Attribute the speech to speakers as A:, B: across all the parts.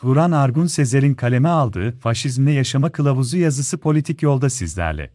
A: Turan Argun Sezer'in kaleme aldığı Faşizmle Yaşama Kılavuzu yazısı politik yolda sizlerle.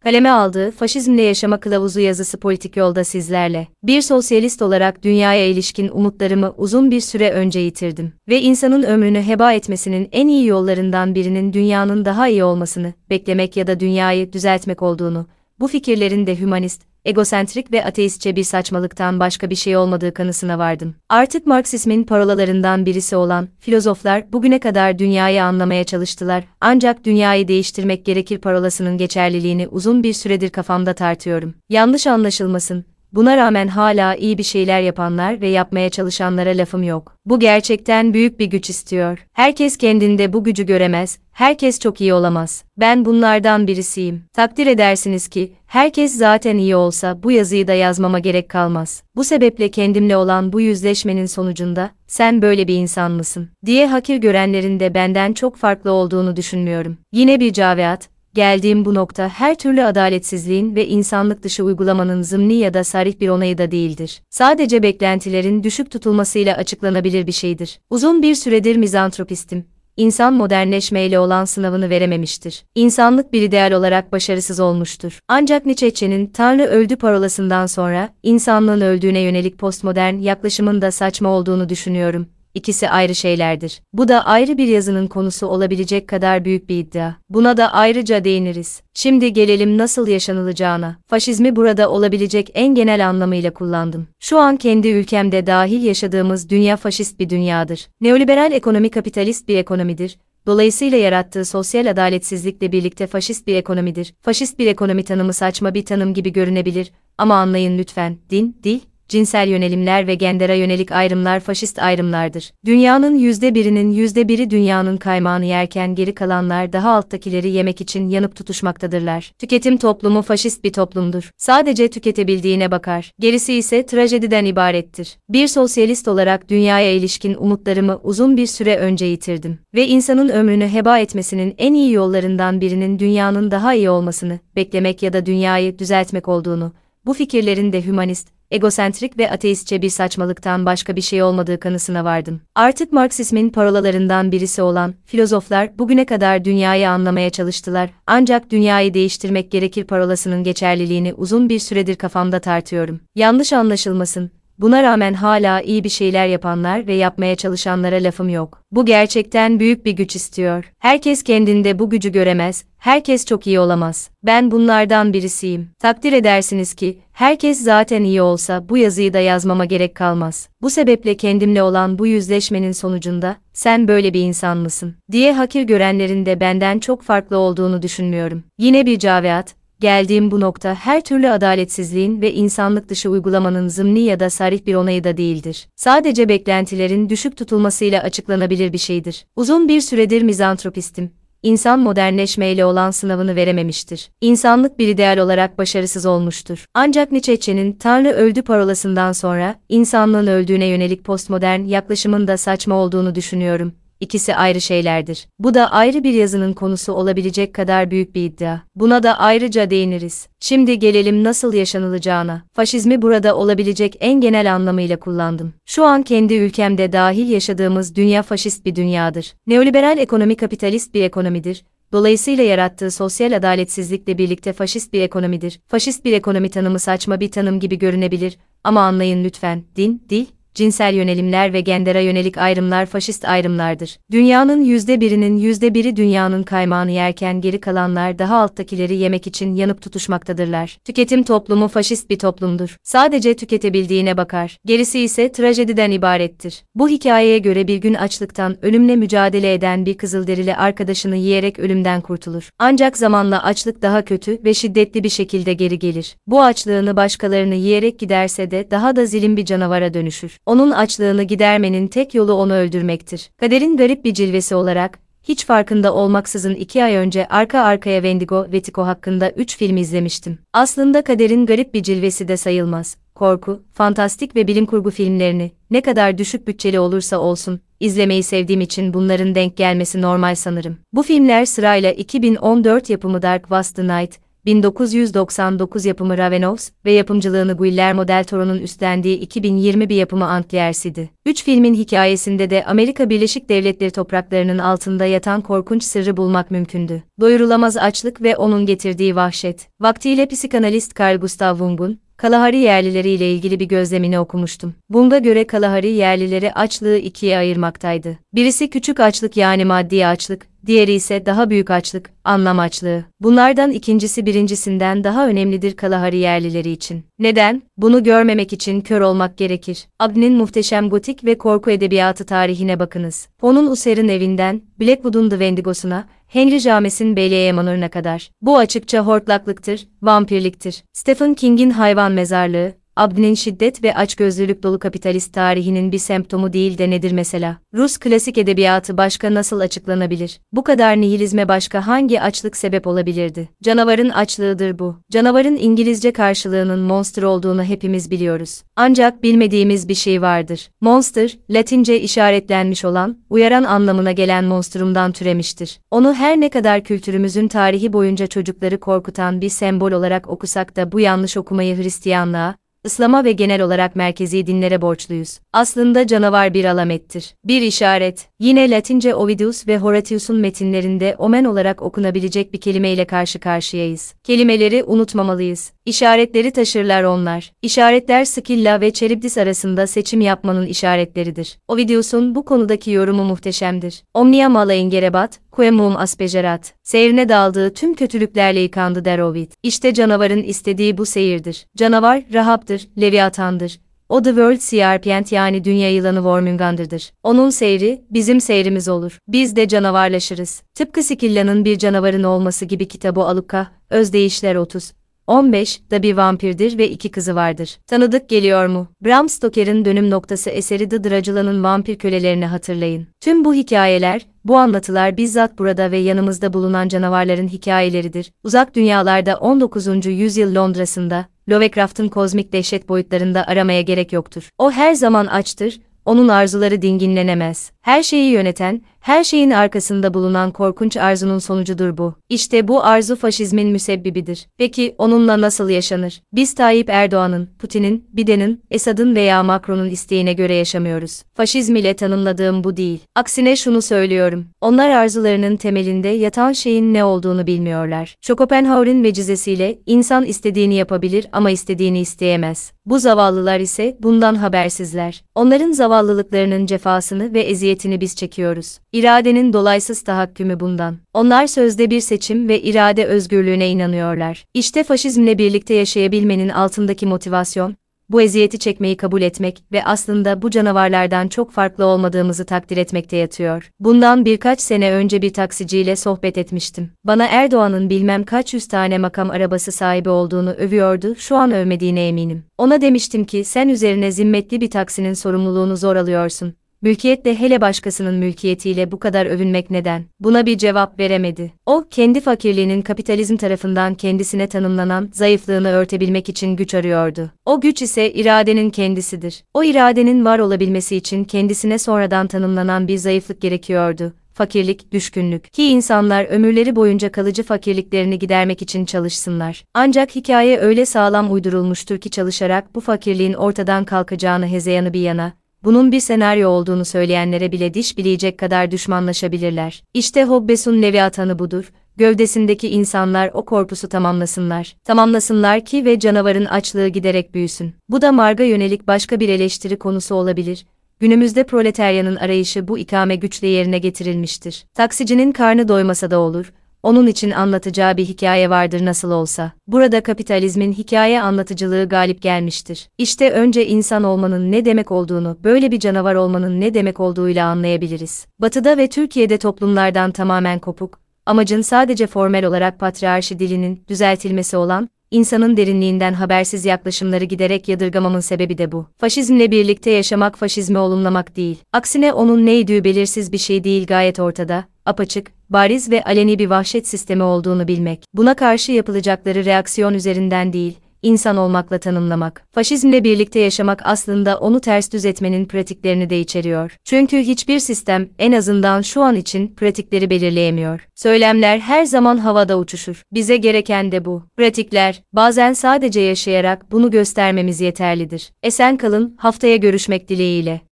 B: Kaleme aldığı Faşizmle Yaşama Kılavuzu yazısı politik yolda sizlerle. Bir sosyalist olarak dünyaya ilişkin umutlarımı uzun bir süre önce yitirdim. Ve insanın ömrünü heba etmesinin en iyi yollarından birinin dünyanın daha iyi olmasını, beklemek ya da dünyayı düzeltmek olduğunu, bu fikirlerin de hümanist, egosentrik ve ateistçe bir saçmalıktan başka bir şey olmadığı kanısına vardım. Artık Marksizmin parolalarından birisi olan filozoflar bugüne kadar dünyayı anlamaya çalıştılar ancak dünyayı değiştirmek gerekir parolasının geçerliliğini uzun bir süredir kafamda tartıyorum. Yanlış anlaşılmasın, Buna rağmen hala iyi bir şeyler yapanlar ve yapmaya çalışanlara lafım yok. Bu gerçekten büyük bir güç istiyor. Herkes kendinde bu gücü göremez, herkes çok iyi olamaz. Ben bunlardan birisiyim. Takdir edersiniz ki, herkes zaten iyi olsa bu yazıyı da yazmama gerek kalmaz. Bu sebeple kendimle olan bu yüzleşmenin sonucunda, sen böyle bir insan mısın, diye hakir görenlerin de benden çok farklı olduğunu düşünmüyorum. Yine bir caveat, geldiğim bu nokta her türlü adaletsizliğin ve insanlık dışı uygulamanın zımni ya da sarih bir onayı da değildir. Sadece beklentilerin düşük tutulmasıyla açıklanabilir bir şeydir. Uzun bir süredir mizantropistim. İnsan modernleşmeyle olan sınavını verememiştir. İnsanlık bir ideal olarak başarısız olmuştur. Ancak Nietzsche'nin Tanrı öldü parolasından sonra insanlığın öldüğüne yönelik postmodern yaklaşımın da saçma olduğunu düşünüyorum ikisi ayrı şeylerdir. Bu da ayrı bir yazının konusu olabilecek kadar büyük bir iddia. Buna da ayrıca değiniriz. Şimdi gelelim nasıl yaşanılacağına. Faşizmi burada olabilecek en genel anlamıyla kullandım. Şu an kendi ülkemde dahil yaşadığımız dünya faşist bir dünyadır. Neoliberal ekonomi kapitalist bir ekonomidir. Dolayısıyla yarattığı sosyal adaletsizlikle birlikte faşist bir ekonomidir. Faşist bir ekonomi tanımı saçma bir tanım gibi görünebilir ama anlayın lütfen, din, dil, cinsel yönelimler ve gendere yönelik ayrımlar faşist ayrımlardır. Dünyanın yüzde birinin yüzde biri dünyanın kaymağını yerken geri kalanlar daha alttakileri yemek için yanıp tutuşmaktadırlar. Tüketim toplumu faşist bir toplumdur. Sadece tüketebildiğine bakar. Gerisi ise trajediden ibarettir. Bir sosyalist olarak dünyaya ilişkin umutlarımı uzun bir süre önce yitirdim. Ve insanın ömrünü heba etmesinin en iyi yollarından birinin dünyanın daha iyi olmasını, beklemek ya da dünyayı düzeltmek olduğunu, bu fikirlerin de hümanist, egosentrik ve ateistçe bir saçmalıktan başka bir şey olmadığı kanısına vardım. Artık Marksizmin parolalarından birisi olan filozoflar bugüne kadar dünyayı anlamaya çalıştılar ancak dünyayı değiştirmek gerekir parolasının geçerliliğini uzun bir süredir kafamda tartıyorum. Yanlış anlaşılmasın, Buna rağmen hala iyi bir şeyler yapanlar ve yapmaya çalışanlara lafım yok. Bu gerçekten büyük bir güç istiyor. Herkes kendinde bu gücü göremez, herkes çok iyi olamaz. Ben bunlardan birisiyim. Takdir edersiniz ki, herkes zaten iyi olsa bu yazıyı da yazmama gerek kalmaz. Bu sebeple kendimle olan bu yüzleşmenin sonucunda, sen böyle bir insan mısın, diye hakir görenlerin de benden çok farklı olduğunu düşünmüyorum. Yine bir caveat, geldiğim bu nokta her türlü adaletsizliğin ve insanlık dışı uygulamanın zımni ya da sarih bir onayı da değildir. Sadece beklentilerin düşük tutulmasıyla açıklanabilir bir şeydir. Uzun bir süredir mizantropistim. İnsan modernleşmeyle olan sınavını verememiştir. İnsanlık bir ideal olarak başarısız olmuştur. Ancak Nietzsche'nin Tanrı öldü parolasından sonra insanlığın öldüğüne yönelik postmodern yaklaşımın da saçma olduğunu düşünüyorum ikisi ayrı şeylerdir. Bu da ayrı bir yazının konusu olabilecek kadar büyük bir iddia. Buna da ayrıca değiniriz. Şimdi gelelim nasıl yaşanılacağına. Faşizmi burada olabilecek en genel anlamıyla kullandım. Şu an kendi ülkemde dahil yaşadığımız dünya faşist bir dünyadır. Neoliberal ekonomi kapitalist bir ekonomidir. Dolayısıyla yarattığı sosyal adaletsizlikle birlikte faşist bir ekonomidir. Faşist bir ekonomi tanımı saçma bir tanım gibi görünebilir ama anlayın lütfen, din, dil, cinsel yönelimler ve gendere yönelik ayrımlar faşist ayrımlardır. Dünyanın yüzde birinin yüzde biri dünyanın kaymağını yerken geri kalanlar daha alttakileri yemek için yanıp tutuşmaktadırlar. Tüketim toplumu faşist bir toplumdur. Sadece tüketebildiğine bakar. Gerisi ise trajediden ibarettir. Bu hikayeye göre bir gün açlıktan ölümle mücadele eden bir kızılderili arkadaşını yiyerek ölümden kurtulur. Ancak zamanla açlık daha kötü ve şiddetli bir şekilde geri gelir. Bu açlığını başkalarını yiyerek giderse de daha da zilim bir canavara dönüşür onun açlığını gidermenin tek yolu onu öldürmektir. Kaderin garip bir cilvesi olarak, hiç farkında olmaksızın iki ay önce arka arkaya Wendigo ve Tico hakkında üç film izlemiştim. Aslında kaderin garip bir cilvesi de sayılmaz. Korku, fantastik ve bilim kurgu filmlerini, ne kadar düşük bütçeli olursa olsun, izlemeyi sevdiğim için bunların denk gelmesi normal sanırım. Bu filmler sırayla 2014 yapımı Dark Was the Night, 1999 yapımı Ravenos ve yapımcılığını Guillermo del Toro'nun üstlendiği 2020 bir yapımı Antliers'idi. Üç filmin hikayesinde de Amerika Birleşik Devletleri topraklarının altında yatan korkunç sırrı bulmak mümkündü. Doyurulamaz açlık ve onun getirdiği vahşet. Vaktiyle psikanalist Carl Gustav Jung'un, Kalahari yerlileri ile ilgili bir gözlemini okumuştum. Bunga göre Kalahari yerlileri açlığı ikiye ayırmaktaydı. Birisi küçük açlık yani maddi açlık, diğeri ise daha büyük açlık, anlam açlığı. Bunlardan ikincisi birincisinden daha önemlidir Kalahari yerlileri için. Neden? Bunu görmemek için kör olmak gerekir. Abdi'nin muhteşem gotik ve korku edebiyatı tarihine bakınız. Onun User'in evinden, Blackwood'un The Wendigos'una, Henry James'in Beyliğe Manor'una kadar. Bu açıkça hortlaklıktır, vampirliktir. Stephen King'in hayvan mezarlığı, Abdi'nin şiddet ve açgözlülük dolu kapitalist tarihinin bir semptomu değil de nedir mesela? Rus klasik edebiyatı başka nasıl açıklanabilir? Bu kadar nihilizme başka hangi açlık sebep olabilirdi? Canavarın açlığıdır bu. Canavarın İngilizce karşılığının monster olduğunu hepimiz biliyoruz. Ancak bilmediğimiz bir şey vardır. Monster, Latince işaretlenmiş olan, uyaran anlamına gelen monstrumdan türemiştir. Onu her ne kadar kültürümüzün tarihi boyunca çocukları korkutan bir sembol olarak okusak da bu yanlış okumayı Hristiyanlığa, İslam'a ve genel olarak merkezi dinlere borçluyuz. Aslında canavar bir alamettir. Bir işaret. Yine Latince Ovidius ve Horatius'un metinlerinde omen olarak okunabilecek bir kelimeyle karşı karşıyayız. Kelimeleri unutmamalıyız. İşaretleri taşırlar onlar. İşaretler Skilla ve Charybdis arasında seçim yapmanın işaretleridir. Ovidius'un bu konudaki yorumu muhteşemdir. Omnia mala ingerebat, quemum aspegerat. Seyrine daldığı tüm kötülüklerle yıkandı der Ovid. İşte canavarın istediği bu seyirdir. Canavar, Rahab'dır, Leviathan'dır. O The World Serpent yani dünya yılanı Vormungandır'dır. Onun seyri, bizim seyrimiz olur. Biz de canavarlaşırız. Tıpkı Skilla'nın bir canavarın olması gibi kitabı Aluka, Özdeyişler 30. 15 da bir vampirdir ve iki kızı vardır. Tanıdık geliyor mu? Bram Stoker'ın dönüm noktası eseri The Dracula'nın vampir kölelerini hatırlayın. Tüm bu hikayeler, bu anlatılar bizzat burada ve yanımızda bulunan canavarların hikayeleridir. Uzak dünyalarda 19. yüzyıl Londra'sında, Lovecraft'ın kozmik dehşet boyutlarında aramaya gerek yoktur. O her zaman açtır, onun arzuları dinginlenemez. Her şeyi yöneten, her şeyin arkasında bulunan korkunç arzunun sonucudur bu. İşte bu arzu faşizmin müsebbibidir. Peki onunla nasıl yaşanır? Biz Tayyip Erdoğan'ın, Putin'in, Biden'in, Esad'ın veya Macron'un isteğine göre yaşamıyoruz. Faşizm ile tanımladığım bu değil. Aksine şunu söylüyorum. Onlar arzularının temelinde yatan şeyin ne olduğunu bilmiyorlar. Schopenhauer'in vecizesiyle insan istediğini yapabilir ama istediğini isteyemez. Bu zavallılar ise bundan habersizler. Onların zavallılıklarının cefasını ve eziyetini biz çekiyoruz. İradenin dolaysız tahakkümü bundan. Onlar sözde bir seçim ve irade özgürlüğüne inanıyorlar. İşte faşizmle birlikte yaşayabilmenin altındaki motivasyon, bu eziyeti çekmeyi kabul etmek ve aslında bu canavarlardan çok farklı olmadığımızı takdir etmekte yatıyor. Bundan birkaç sene önce bir taksiciyle sohbet etmiştim. Bana Erdoğan'ın bilmem kaç yüz tane makam arabası sahibi olduğunu övüyordu, şu an övmediğine eminim. Ona demiştim ki sen üzerine zimmetli bir taksinin sorumluluğunu zor alıyorsun mülkiyetle hele başkasının mülkiyetiyle bu kadar övünmek neden? Buna bir cevap veremedi. O, kendi fakirliğinin kapitalizm tarafından kendisine tanımlanan zayıflığını örtebilmek için güç arıyordu. O güç ise iradenin kendisidir. O iradenin var olabilmesi için kendisine sonradan tanımlanan bir zayıflık gerekiyordu fakirlik, düşkünlük. Ki insanlar ömürleri boyunca kalıcı fakirliklerini gidermek için çalışsınlar. Ancak hikaye öyle sağlam uydurulmuştur ki çalışarak bu fakirliğin ortadan kalkacağını hezeyanı bir yana, bunun bir senaryo olduğunu söyleyenlere bile diş bileyecek kadar düşmanlaşabilirler. İşte Hobbes'un Leviathan'ı budur, gövdesindeki insanlar o korpusu tamamlasınlar. Tamamlasınlar ki ve canavarın açlığı giderek büyüsün. Bu da Marg'a yönelik başka bir eleştiri konusu olabilir. Günümüzde proletaryanın arayışı bu ikame güçle yerine getirilmiştir. Taksicinin karnı doymasa da olur, onun için anlatacağı bir hikaye vardır nasıl olsa. Burada kapitalizmin hikaye anlatıcılığı galip gelmiştir. İşte önce insan olmanın ne demek olduğunu, böyle bir canavar olmanın ne demek olduğuyla anlayabiliriz. Batı'da ve Türkiye'de toplumlardan tamamen kopuk, amacın sadece formel olarak patriarşi dilinin düzeltilmesi olan, insanın derinliğinden habersiz yaklaşımları giderek yadırgamamın sebebi de bu. Faşizmle birlikte yaşamak faşizmi olumlamak değil. Aksine onun neydiği belirsiz bir şey değil gayet ortada, apaçık, bariz ve aleni bir vahşet sistemi olduğunu bilmek. Buna karşı yapılacakları reaksiyon üzerinden değil, insan olmakla tanımlamak. Faşizmle birlikte yaşamak aslında onu ters düz etmenin pratiklerini de içeriyor. Çünkü hiçbir sistem, en azından şu an için, pratikleri belirleyemiyor. Söylemler her zaman havada uçuşur. Bize gereken de bu. Pratikler, bazen sadece yaşayarak bunu göstermemiz yeterlidir. Esen kalın, haftaya görüşmek dileğiyle.